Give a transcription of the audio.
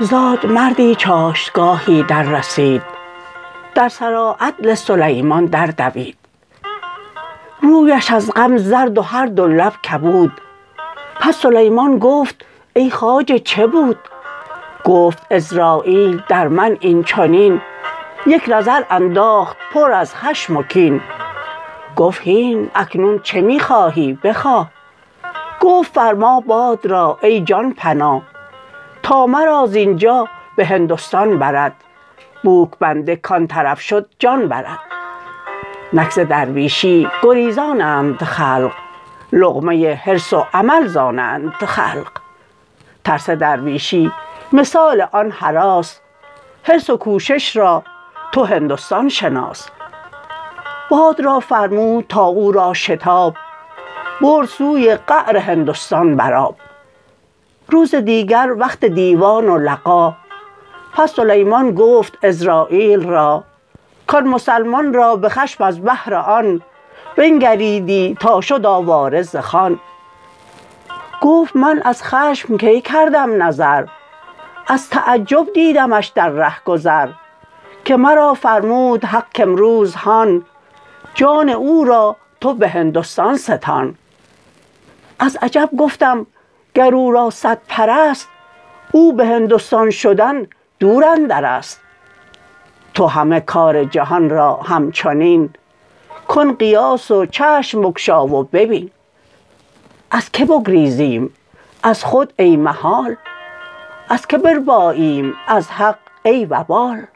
زاد مردی چاشتگاهی در رسید. در سراعدل سلیمان در دوید. رویش از غم زرد و هر دو لب کبود. پس سلیمان گفت ای خواجه چه بود؟ گفت عزراییل در من این چنین یک نظر انداخت پر از خشم و کین. گفت هین اکنون چه می خواهی بخواه. گفت فرما باد را ای جان پناه تا مرا زینجا به هندستان برد بوک بنده کان طرف شد جان برد. نک ز درویشی گریزانند خلق لقمه حرص و امل زانند خلق. ترس درویشی مثال آن هراس حرص و کوشش را تو هندستان شناس. باد را فرمود تا او را شتاب برد سوی قعر هندستان بر آب روز دیگر وقت دیوان و لقا پس سلیمان گفت عزراییل را کان مسلمان را به خشم از بهر آن بنگریدی تا شد آواره ز خان. گفت من از خشم کی کردم نظر؟ از تعجب دیدمش در رهگذر که مرا فرمود حق کامروز هان جان او را تو به هندستان ستان. از عجب گفتم گر او را صد پرست او به هندستان شدن دور اندرست تو همه کار جهان را همچنین کن قیاس و چشم بگشا و ببین. از که بگریزیم؟ از خود ای محال؟ از که برباییم از حق ای وبال.